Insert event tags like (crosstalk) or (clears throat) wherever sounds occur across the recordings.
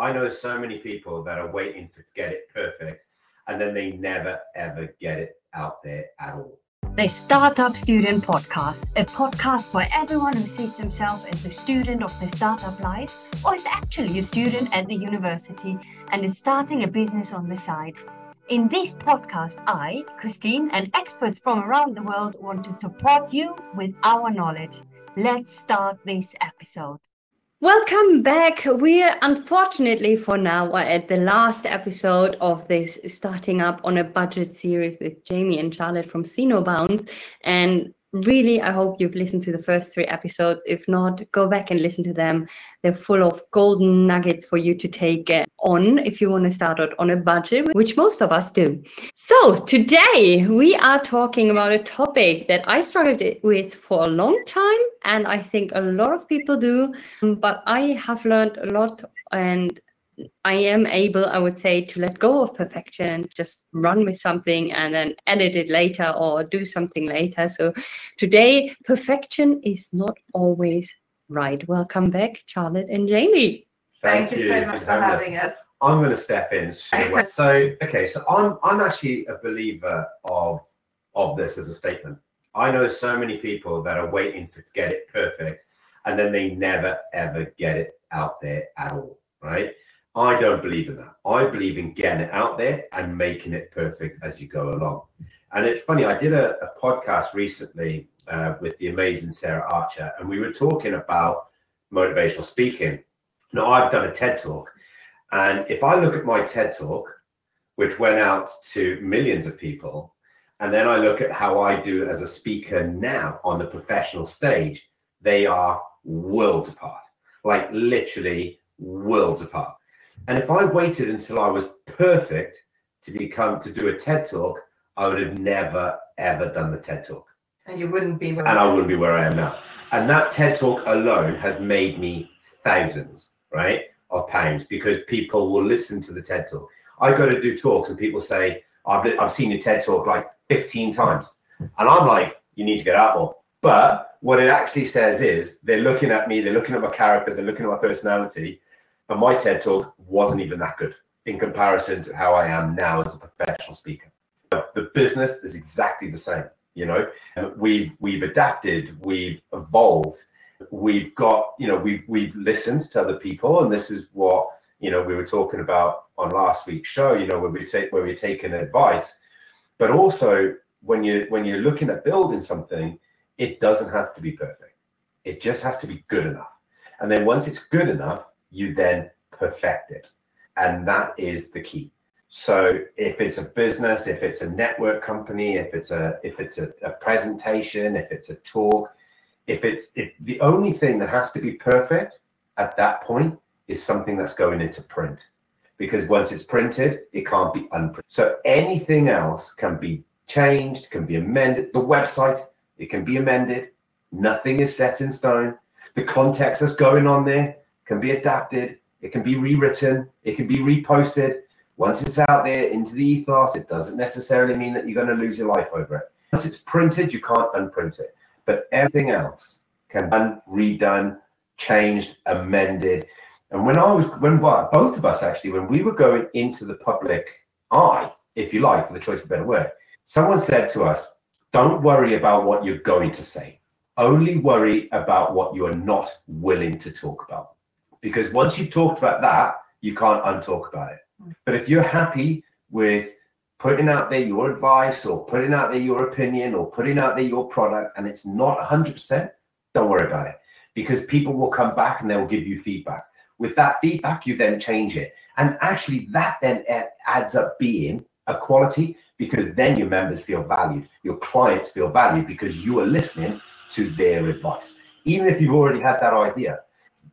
I know so many people that are waiting to get it perfect and then they never ever get it out there at all. The Startup Student Podcast, a podcast for everyone who sees themselves as a student of the startup life or is actually a student at the university and is starting a business on the side. In this podcast, I, Christine, and experts from around the world want to support you with our knowledge. Let's start this episode. Welcome back. We're unfortunately for now at the last episode of this starting up on a budget series with Jamie and Charlotte from Bounds. And really i hope you've listened to the first three episodes. If not go back and listen to them. They're full of golden nuggets for you to take uh, on if you want to start out on a budget which most of us do. So today we are talking about a topic that i struggled with for a long time and i think a lot of people do but i have learned a lot and I am able, I would say, to let go of perfection, just run with something and then edit it later or do something later. So today, perfection is not always right. Welcome back, Charlotte and Jamie. Thank, Thank you, so much for having us. I'm going to step in. (laughs) so, okay, so I'm I'm actually a believer of of this as a statement. I know so many people that are waiting to get it perfect, and then they never ever get it out there at all, right? I don't believe in that. I believe in getting it out there and making it perfect as you go along. And it's funny, I did a, a podcast recently uh, with the amazing Sarah Archer, and we were talking about motivational speaking. Now, I've done a TED talk, and if I look at my TED talk, which went out to millions of people, and then I look at how I do as a speaker now on the professional stage, they are worlds apart, like literally worlds apart. And if I waited until I was perfect to become to do a TED talk, I would have never ever done the TED talk. And you wouldn't be where and I wouldn't be where I am now. And that TED talk alone has made me thousands, right, of pounds because people will listen to the TED talk. I go to do talks and people say, I've, I've seen your TED talk like 15 times. And I'm like, you need to get out more. But what it actually says is they're looking at me, they're looking at my character, they're looking at my personality, and my TED talk wasn't even that good in comparison to how I am now as a professional speaker. But the business is exactly the same. You know, we've we've adapted, we've evolved, we've got you know we've we've listened to other people, and this is what you know we were talking about on last week's show. You know, where we take where we're taking advice, but also when you when you're looking at building something, it doesn't have to be perfect. It just has to be good enough. And then once it's good enough, you then perfect it. And that is the key. So if it's a business, if it's a network company, if it's a if it's a, a presentation, if it's a talk, if it's if the only thing that has to be perfect at that point is something that's going into print. Because once it's printed, it can't be unprinted. So anything else can be changed, can be amended. The website, it can be amended. Nothing is set in stone. The context that's going on there can be adapted, it can be rewritten, it can be reposted. Once it's out there into the ethos, it doesn't necessarily mean that you're going to lose your life over it. Once it's printed, you can't unprint it. But everything else can be done, redone, changed, amended. And when I was, when well, both of us actually, when we were going into the public eye, if you like, for the choice of a better word, someone said to us, don't worry about what you're going to say. Only worry about what you are not willing to talk about because once you've talked about that, you can't untalk about it. Hmm. But if you're happy with putting out there your advice or putting out there your opinion or putting out there your product and it's not 100%, don't worry about it because people will come back and they will give you feedback. With that feedback, you then change it. And actually, that then adds up being a quality because then your members feel valued, your clients feel valued because you are listening to their advice. Even if you've already had that idea,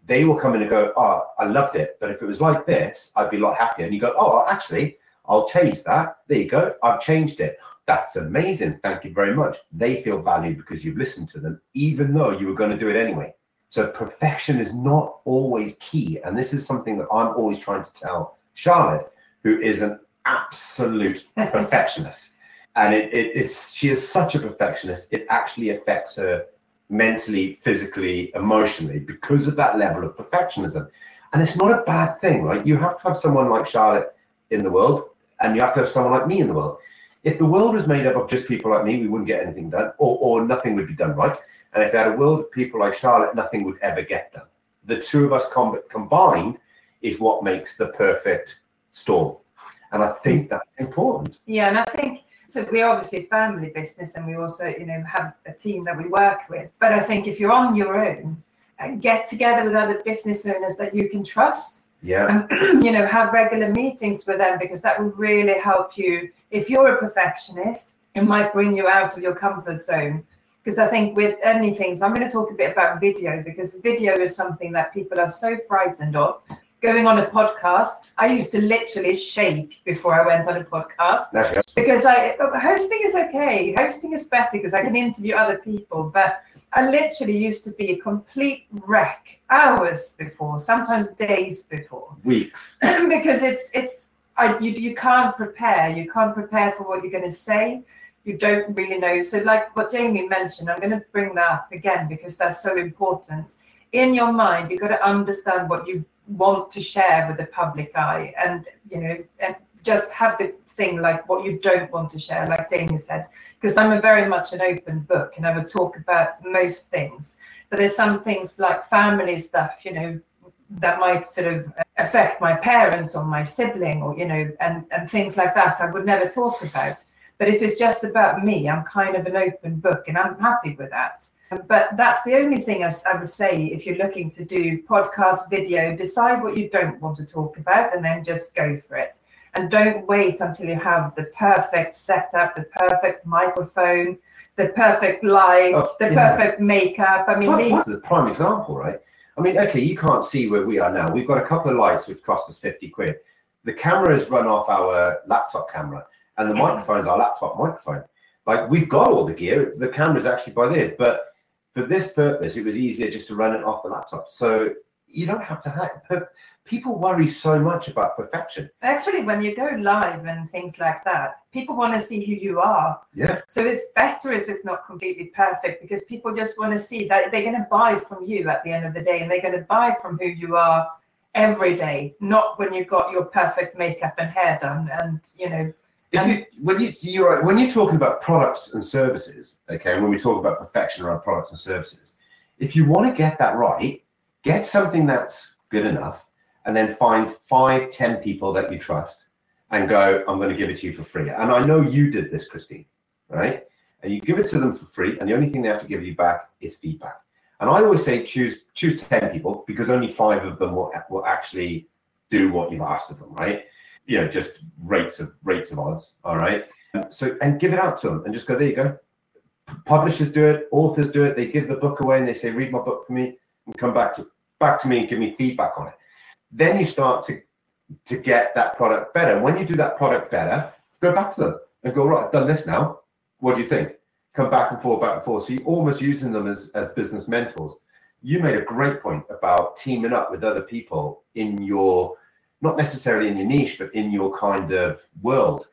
they will come in and go, Oh, I loved it. But if it was like this, I'd be a lot happier. And you go, Oh, actually, I'll change that. There you go. I've changed it. That's amazing. Thank you very much. They feel valued because you've listened to them, even though you were going to do it anyway. So perfection is not always key. And this is something that I'm always trying to tell Charlotte, who is an absolute (laughs) perfectionist. And it, it, it's she is such a perfectionist, it actually affects her mentally, physically, emotionally because of that level of perfectionism. And it's not a bad thing, right? You have to have someone like Charlotte in the world, and you have to have someone like me in the world. If the world was made up of just people like me, we wouldn't get anything done, or, or nothing would be done right. And if they had a world of people like Charlotte, nothing would ever get done. The two of us com- combined is what makes the perfect storm. And I think that's important. Yeah, and I think so. We're obviously a family business, and we also, you know, have a team that we work with. But I think if you're on your own, uh, get together with other business owners that you can trust, Yeah. and (clears throat) you know, have regular meetings with them because that will really help you. If you're a perfectionist, it might bring you out of your comfort zone. Because I think with anything, so I'm going to talk a bit about video because video is something that people are so frightened of. Going on a podcast, I used to literally shake before I went on a podcast because I hosting is okay. Hosting is better because I can interview other people, but I literally used to be a complete wreck hours before, sometimes days before, weeks. (laughs) because it's it's I you you can't prepare. You can't prepare for what you're going to say. You don't really know. So, like what Jamie mentioned, I'm going to bring that up again because that's so important. In your mind, you've got to understand what you want to share with the public eye, and you know, and just have the thing like what you don't want to share, like Jamie said because I'm a very much an open book and I would talk about most things. But there's some things like family stuff, you know, that might sort of affect my parents or my sibling or, you know, and, and things like that I would never talk about. But if it's just about me, I'm kind of an open book and I'm happy with that. Um, but that's the only thing I, I would say if you're looking to do podcast, video, decide what you don't want to talk about and then just go for it and don't wait until you have the perfect setup, the perfect microphone, the perfect light, Oh, the perfect makeup. I mean, these, That's the prime example, right? I mean, okay, you can't see where we are now. We've got a couple of lights which cost us 50 quid. The cameras run off our laptop camera, and the microphone's our laptop microphone. Like, we've got all the gear. The camera's actually by there. But for this purpose, it was easier just to run it off the laptop. So you don't have to have. per- People worry so much about perfection. actually, when you go live and things like that, people want to see who you are. Yeah. So it's better if it's not completely perfect because people just want to see that they're going to buy from you at the end of the day and they're going to buy from who you are every day, not when you've got your perfect makeup and hair done and, you know, you, when you you're when you're talking about products and services, okay, when we talk about perfection around products and services, if you want to get that right, get something that's good enough, and then find five, ten people that you trust, and go, I'm going to give it to you for free. And I know you did this, Christine, right? And you give it to them for free, and the only thing they have to give you back is feedback. And I always say choose choose ten people because only five of them will will actually do what you've asked of them, right? You know, just rates of rates of odds. All right. So and give it out to them and just go, there you go. Publishers do it, authors do it. They give the book away and they say, read my book for me and come back to back to me and give me feedback on it. Then you start to to get that product better. And when you do that product better, go back to them and go, right, I've done this now. What do you think? Come back and forth, back and forth. So you're almost using them as, as business mentors. You made a great point about teaming up with other people in your, not necessarily in your niche, but in your kind of world.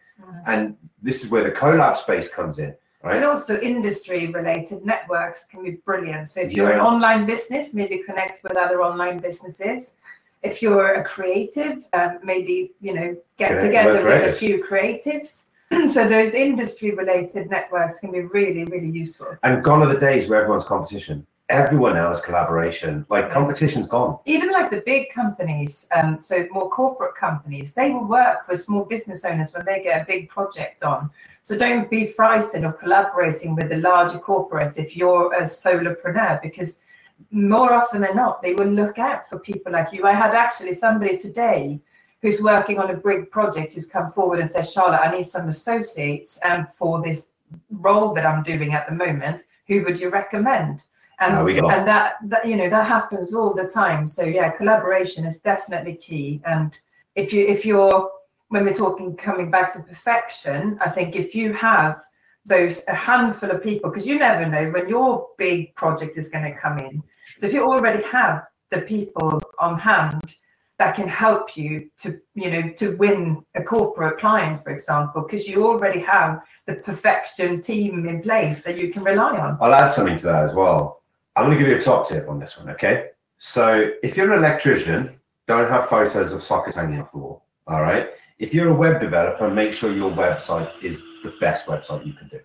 And this is where the collab space comes in, right? And also industry related networks can be brilliant. So if you're an online business, maybe connect with other online businesses. If you're a creative, um, maybe you know get Connect together with with a few creatives. (clears throat) so those industry related networks can be really, really useful. And gone are the days where everyone's competition. Everyone now is collaboration. Like competition's gone. Even like the big companies, um, so more corporate companies, they will work with small business owners when they get a big project on. So don't be frightened of collaborating with the larger corporates if you're a solopreneur, because more often than not, they will look out for people like you. I had actually somebody today who's working on a big project who's come forward and said, Charlotte, I need some associates um, for this role that I'm doing at the moment. Who would you recommend? And, There we go. and that, that you know that happens all the time. So yeah, collaboration is definitely key. And if you if you're when we're talking coming back to perfection, I think if you have those a handful of people, because you never know when your big project is going to come in. So if you already have the people on hand that can help you to you know to win a corporate client, for example, because you already have the perfection team in place that you can rely on. I'll add something to that as well. I'm going to give you a top tip on this one, okay? So if you're an electrician don't have photos of sockets hanging off the wall. All right. If you're a web developer, make sure your website is the best website you can do.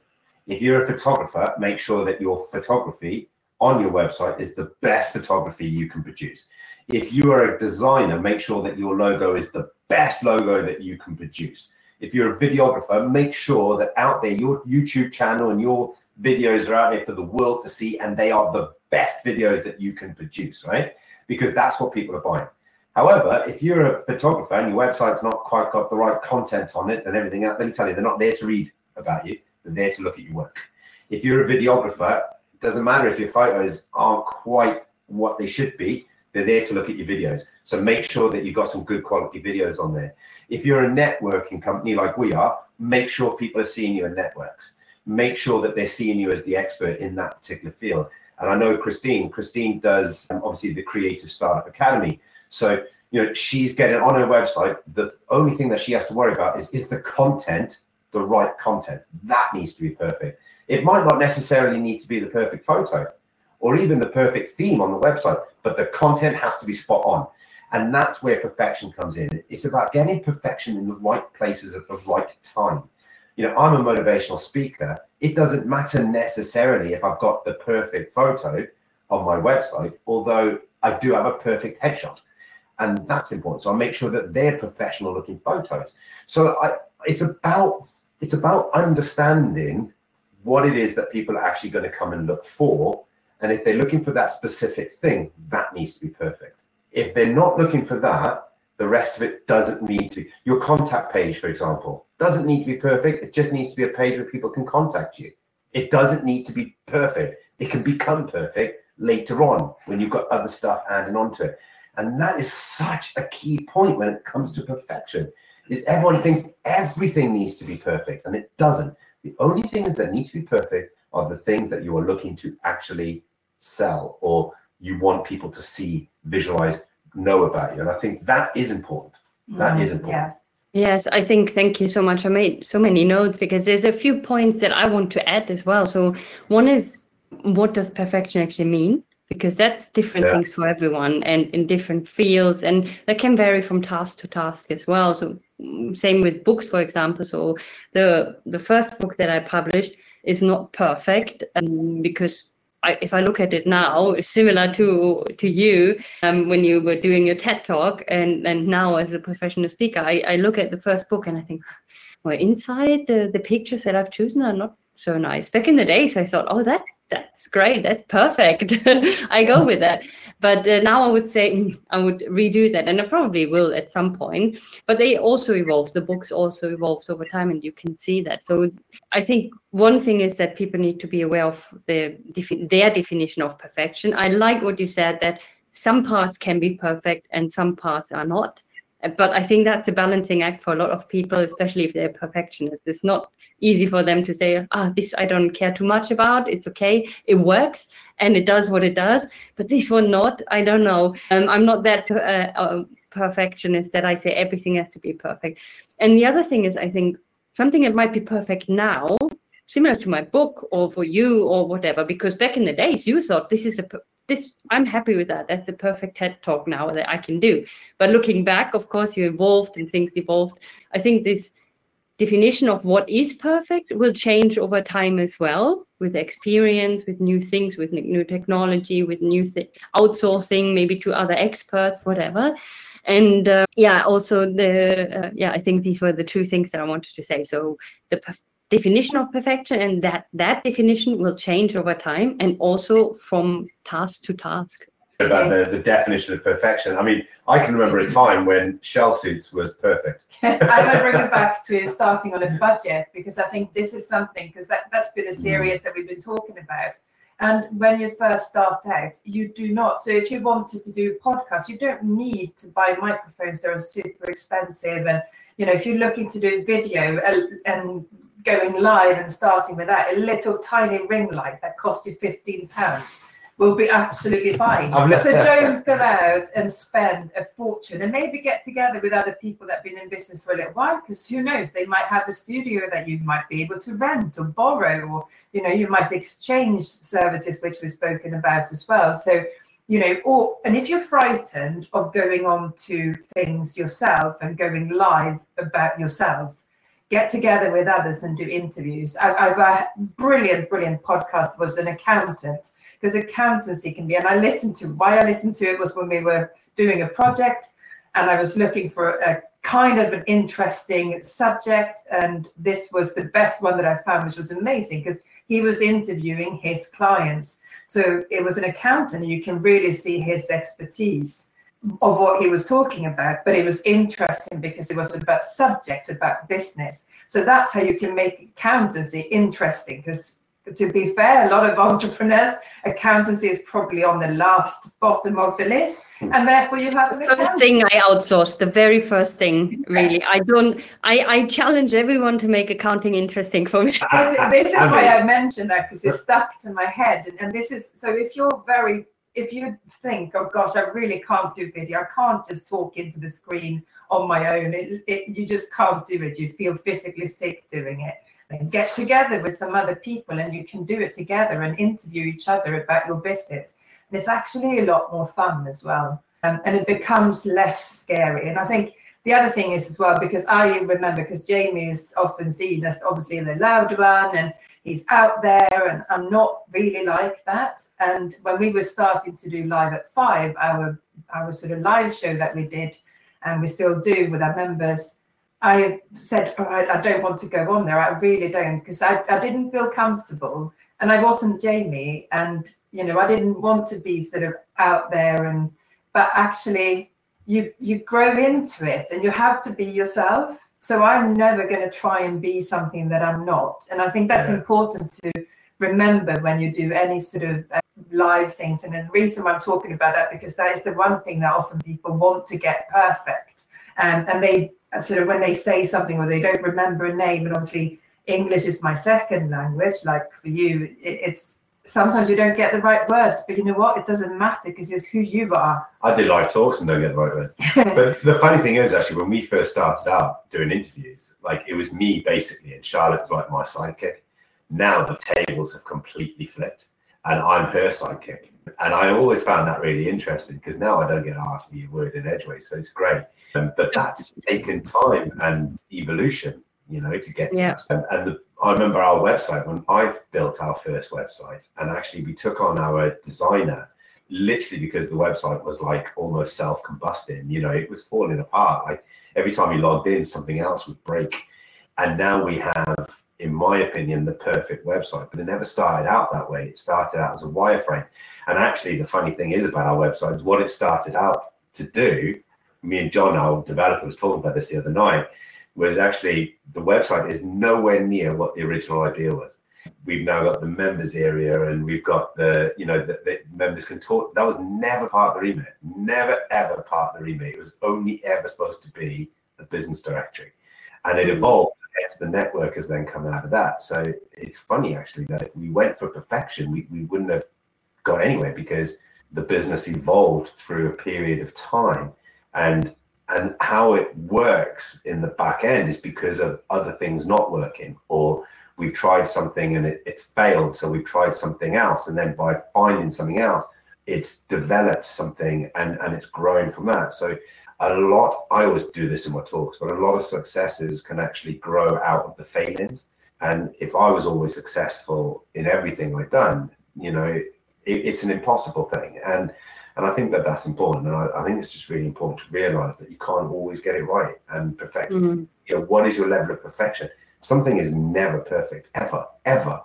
If you're a photographer, make sure that your photography on your website is the best photography you can produce. If you are a designer, make sure that your logo is the best logo that you can produce. If you're a videographer, make sure that out there, your YouTube channel and your videos are out there for the world to see, and they are the best videos that you can produce, right? Because that's what people are buying. However, if you're a photographer and your website's not quite got the right content on it and everything else, let me tell you, they're not there to read about you. They're there to look at your work. If you're a videographer, it doesn't matter if your photos aren't quite what they should be. They're there to look at your videos. So make sure that you've got some good quality videos on there. If you're a networking company like we are, make sure people are seeing you in networks. Make sure that they're seeing you as the expert in that particular field. And I know Christine, Christine does um, obviously the Creative Startup Academy. So, you know, she's getting on her website. The only thing that she has to worry about is is the content the right content? That needs to be perfect. It might not necessarily need to be the perfect photo or even the perfect theme on the website, but the content has to be spot on. And that's where perfection comes in. It's about getting perfection in the right places at the right time. You know, I'm a motivational speaker. It doesn't matter necessarily if I've got the perfect photo on my website, although I do have a perfect headshot. And that's important. So I make sure that they're professional looking photos. So I, it's about it's about understanding what it is that people are actually going to come and look for. And if they're looking for that specific thing, that needs to be perfect. If they're not looking for that, the rest of it doesn't need to. Your contact page, for example, doesn't need to be perfect. It just needs to be a page where people can contact you. It doesn't need to be perfect. It can become perfect later on when you've got other stuff adding onto it. And that is such a key point when it comes to perfection is everyone thinks everything needs to be perfect, and it doesn't. The only things that need to be perfect are the things that you are looking to actually sell or you want people to see, visualize, know about you. And I think that is important. That mm, is important. Yeah. Yes, I think thank you so much. I made so many notes because there's a few points that I want to add as well. So one is what does perfection actually mean? because that's different yeah. things for everyone and in different fields and that can vary from task to task as well so mm, same with books for example so the the first book that i published is not perfect um, because I, if I look at it now, it's similar to to you um, when you were doing your TED talk, and and now as a professional speaker, I, I look at the first book and I think, well, inside the the pictures that I've chosen are not so nice. Back in the days, I thought, oh, that's that's great, that's perfect. (laughs) I go with that. But uh, now I would say mm, I would redo that, and I probably will at some point. But they also evolve. The books also evolves over time, and you can see that. So I think one thing is that people need to be aware of the their definition of perfection. I like what you said that some parts can be perfect and some parts are not but I think that's a balancing act for a lot of people, especially if they're perfectionists. It's not easy for them to say, ah, this I don't care too much about. It's okay. It works and it does what it does. But this one not. I don't know. Um, I'm not that uh, uh, perfectionist that I say everything has to be perfect. And the other thing is, I think something that might be perfect now similar to my book or for you or whatever because back in the days you thought this is a this i'm happy with that. That's a perfect ted talk now that i can do. But looking back of course you evolved and things evolved. I think this definition of what is perfect will change over time as well with experience with new things with new technology with new th- outsourcing maybe to other experts whatever. And uh, yeah also the uh, yeah i think these were the two things that i wanted to say. So the definition of perfection and that that definition will change over time and also from task to task about the, the definition of perfection i mean i can remember a time when shell suits was perfect (laughs) i want to bring it back to starting on a budget because i think this is something because that, that's been a mm. series that we've been talking about and when you first start out, you do not. So if you wanted to do a podcast, you don't need to buy microphones that are super expensive. And you know, if you're looking to do video and, and going live and starting with that, a little tiny ring light that cost you 15 pounds will be absolutely fine. so don't go out and spend a fortune and maybe get together with other people that have been in business for a little while because who knows, they might have a studio that you might be able to rent or borrow, or you know, you might exchange services, which we've spoken about as well. So you know, or and if you're frightened of going on to things yourself and going live about yourself, get together with others and do interviews. I, I've a brilliant, brilliant podcast was an accountant because accountancy can be, and I listened to why I listened to it was when we were doing a project and I was looking for a kind of an interesting subject. And this was the best one that I found, which was amazing because he was interviewing his clients. So it was an accountant, and you can really see his expertise of what he was talking about. But it was interesting because it was about subjects, about business. So that's how you can make accountancy interesting because to be fair, a lot of entrepreneurs, accountancy is probably on the last bottom of the list, and therefore you have the first thing I outsource. The very first thing, really. I don't. I I challenge everyone to make accounting interesting for me. this, this is (laughs) why I mentioned that because it's stuck to my head, and, and this is so. If you're very if you think, oh gosh, I really can't do video, I can't just talk into the screen on my own. It, it, you just can't do it. You feel physically sick doing it and get together with some other people and you can do it together and interview each other about your business. And it's actually a lot more fun as well. Um, and it becomes less scary. And I think the other thing is as well, because I remember, because Jamie is often seen as obviously the loud one and he's out there, and I'm not really like that. And when we were starting to do live at five, our our sort of live show that we did, and we still do with our members, I said, oh, I, I, don't want to go on there. I really don't because I, I didn't feel comfortable and I wasn't Jamie. And, you know, I didn't want to be sort of out there and, but actually you, you grow into it and you have to be yourself. So I'm never going to try and be something that I'm not. And I think that's yeah. important to remember when you do any sort of uh, live things. And the reason I'm talking about that, because that is the one thing that often people want to get perfect. Um, and they sort of when they say something or they don't remember a name, and obviously English is my second language, like for you, it, it's sometimes you don't get the right words, but you know what? It doesn't matter because it's who you are. I do live talks and don't get the right words. (laughs) but the funny thing is, actually, when we first started out doing interviews, like it was me basically, and Charlotte was like my sidekick. Now the tables have completely flipped, and I'm her sidekick. And I always found that really interesting because now I don't get hardly a word in edgeways, so it's great. Um, but that's (laughs) taken time and evolution, you know, to get to yeah. And, and the, I remember our website when I built our first website, and actually we took on our designer literally because the website was like almost self-combusting. You know, it was falling apart. Like every time you logged in, something else would break. And now we have, in my opinion, the perfect website. But it never started out that way. It started out as a wireframe. And actually, the funny thing is about our website is what it started out to do me and John, our developer, was talking about this the other night, was actually the website is nowhere near what the original idea was. We've now got the members area and we've got the, you know, the, the members can talk. That was never part of the remit, never ever part of the remit. It was only ever supposed to be the business directory. And it hmm. evolved as the network has then come out of that. So it's funny actually that if we went for perfection, we, we wouldn't have got anywhere because the business evolved through a period of time and and how it works in the back end is because of other things not working or we've tried something and it, it's failed so we've tried something else and then by finding something else it's developed something and and it's grown from that. So a lot i always do this in my talks but a lot of successes can actually grow out of the failings. And if i was always successful in everything i've done you know it, it's an impossible thing. And and I think that that's important. And I, I, think it's just really important to realize that you can't always get it right and perfect. Mm-hmm. You know, what is your level of perfection? Something is never perfect, ever, ever,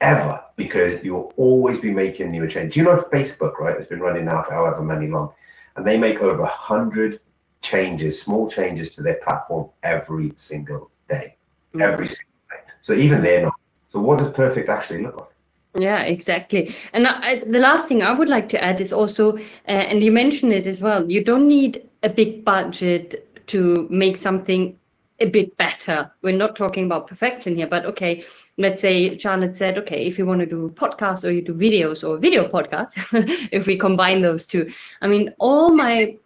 ever, because you'll always be making new changes. Do you know Facebook, right? It's been running now for however many long, and they make over a hundred changes, small changes to their platform every single day, mm-hmm. every single day. So even they're not. So what does perfect actually look like? Yeah, exactly. And I, the last thing I would like to add is also, uh, and you mentioned it as well, you don't need a big budget to make something a bit better. We're not talking about perfection here, but okay, let's say Charlotte said, okay, if you want to do podcasts or you do videos or video podcasts, (laughs) if we combine those two, I mean, all my,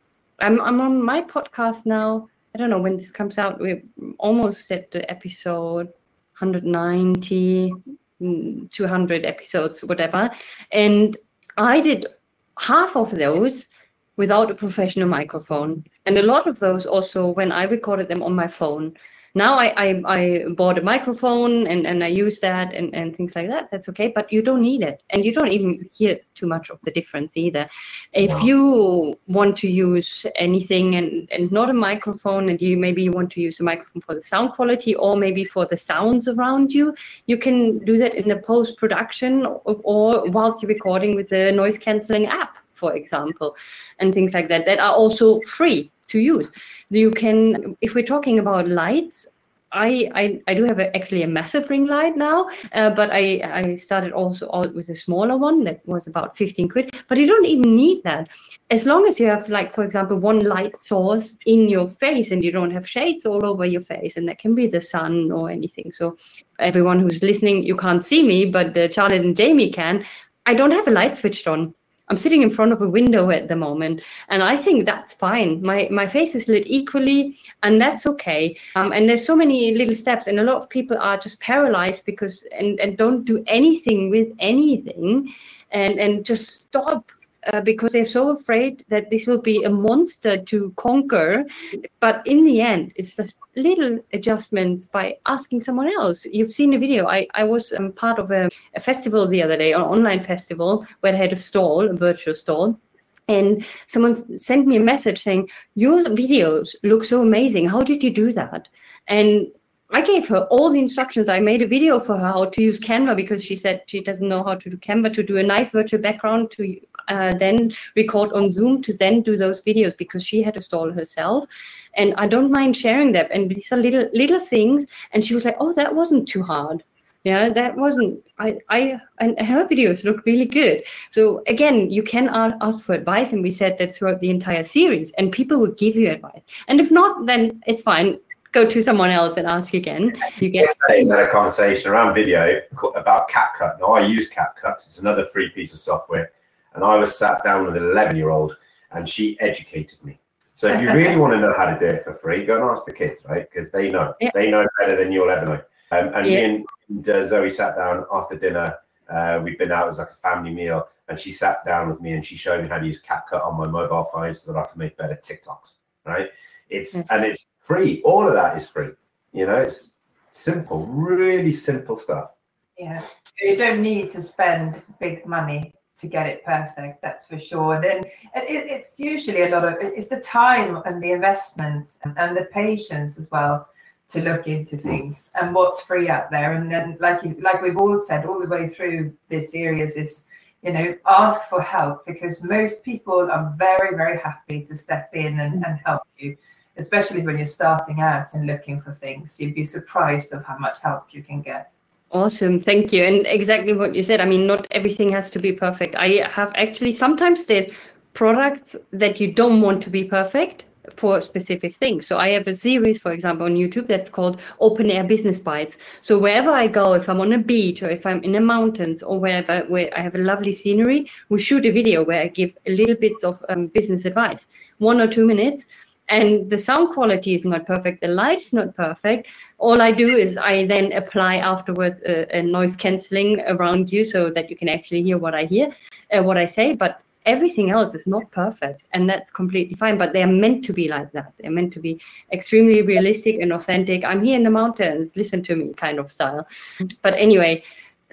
I'm, I'm on my podcast now. I don't know when this comes out. We're almost at the episode 190 200 episodes, whatever. And I did half of those without a professional microphone. And a lot of those also when I recorded them on my phone now I, I, I bought a microphone and, and I use that and, and things like that. That's okay, but you don't need it. And you don't even hear too much of the difference either. If wow. you want to use anything and, and not a microphone, and you maybe you want to use a microphone for the sound quality or maybe for the sounds around you, you can do that in the post production or, or whilst you're recording with the noise cancelling app for example, and things like that that are also free to use. You can, if we're talking about lights, I, I, I do have a, actually a massive ring light now, uh, but I, I started also out with a smaller one that was about 15 quid. But you don't even need that. As long as you have, like, for example, one light source in your face and you don't have shades all over your face, and that can be the sun or anything. So, everyone who's listening, you can't see me, but uh, Charlotte and Jamie can. I don't have a light switched on. I'm sitting in front of a window at the moment, and I think that's fine. My my face is lit equally, and that's okay. Um, and there's so many little steps, and a lot of people are just paralyzed because and and don't do anything with anything, and and just stop uh, because they're so afraid that this will be a monster to conquer. But in the end, it's just little adjustments by asking someone else. You've seen a video. I, I was um, part of a, a festival the other day, an online festival, where I had a stall, a virtual stall. And someone sent me a message saying, Your videos look so amazing. How did you do that? And I gave her all the instructions. I made a video for her how to use Canva because she said she doesn't know how to do Canva to do a nice virtual background to uh, then record on Zoom to then do those videos because she had to stall herself. And I don't mind sharing that. And these are little little things. And she was like, "Oh, that wasn't too hard." Yeah, that wasn't. I, I, and her videos look really good. So again, you can ask for advice, and we said that throughout the entire series, and people will give you advice. And if not, then it's fine go to someone else and ask again. You get saying that a conversation around video about CapCut. Now I use CapCut. It's another free piece of software, and I was sat down with an 11 year old, and she educated me. So if you really want to know how to do it for free, go and ask the kids, right? Because they know. Yeah. They know better than you'll ever know. Um, and yeah. me and uh, Zoe sat down after dinner. Uh, we'd been out as like a family meal, and she sat down with me and she showed me how to use CapCut on my mobile phone so that I can make better TikToks. Right? It's mm-hmm. and it's free. All of that is free. You know, it's simple, really simple stuff. Yeah, you don't need to spend big money to get it perfect. That's for sure. Then it, it's usually a lot of it's the time and the investment and the patience as well to look into things and what's free out there. And then, like you, like we've all said all the way through this series, is you know ask for help because most people are very very happy to step in and, and help you especially when you're starting out and looking for things. You'd be surprised of how much help you can get. Awesome. Thank you. And exactly what you said. I mean, not everything has to be perfect. I have actually sometimes there's products that you don't want to be perfect for specific things. So I have a series, for example, on YouTube that's called Open Air Business Bites. So wherever I go, if I'm on a beach or if I'm in the mountains or wherever where I have a lovely scenery, we shoot a video where I give little bits of um, business advice, one or two minutes and the sound quality is not perfect the light is not perfect. All i do is i then apply afterwards a, a noise cancelling around you so that you can actually hear what i hear uh, what i say but everything else is not perfect and that's completely fine but they're meant to be like that. They're meant to be extremely realistic and authentic. I'm here in the mountains listen to me kind of style. But anyway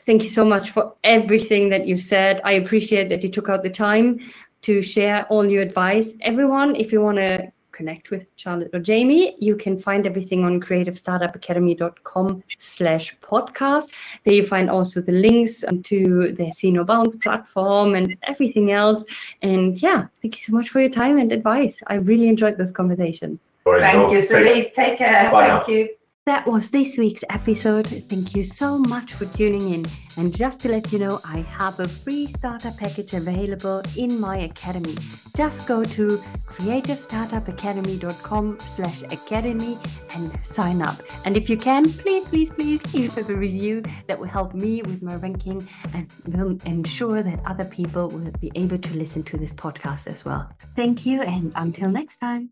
thank you so much for everything that you said. I appreciate that you took out the time to share all your advice. Everyone if you want to connect with Charlotte or Jamie, you can find everything on creativestartupacademy.com slash podcast. There you find also the links to the See No Bounds platform and everything else. And yeah, thank you so much for your time and advice. I really enjoyed those conversations. Thank you, Sally. Take care. Bye Thank now. you. That was this week's episode. Thank you so much for tuning in. And just to let you know, I have a free starter package available in my academy. Just go to creativestartupacademy.com slash academy and sign up. And if you can, please, please, please leave a review. That will help me with my ranking and will ensure that other people will be able to listen to this podcast as well. Thank you and until next time.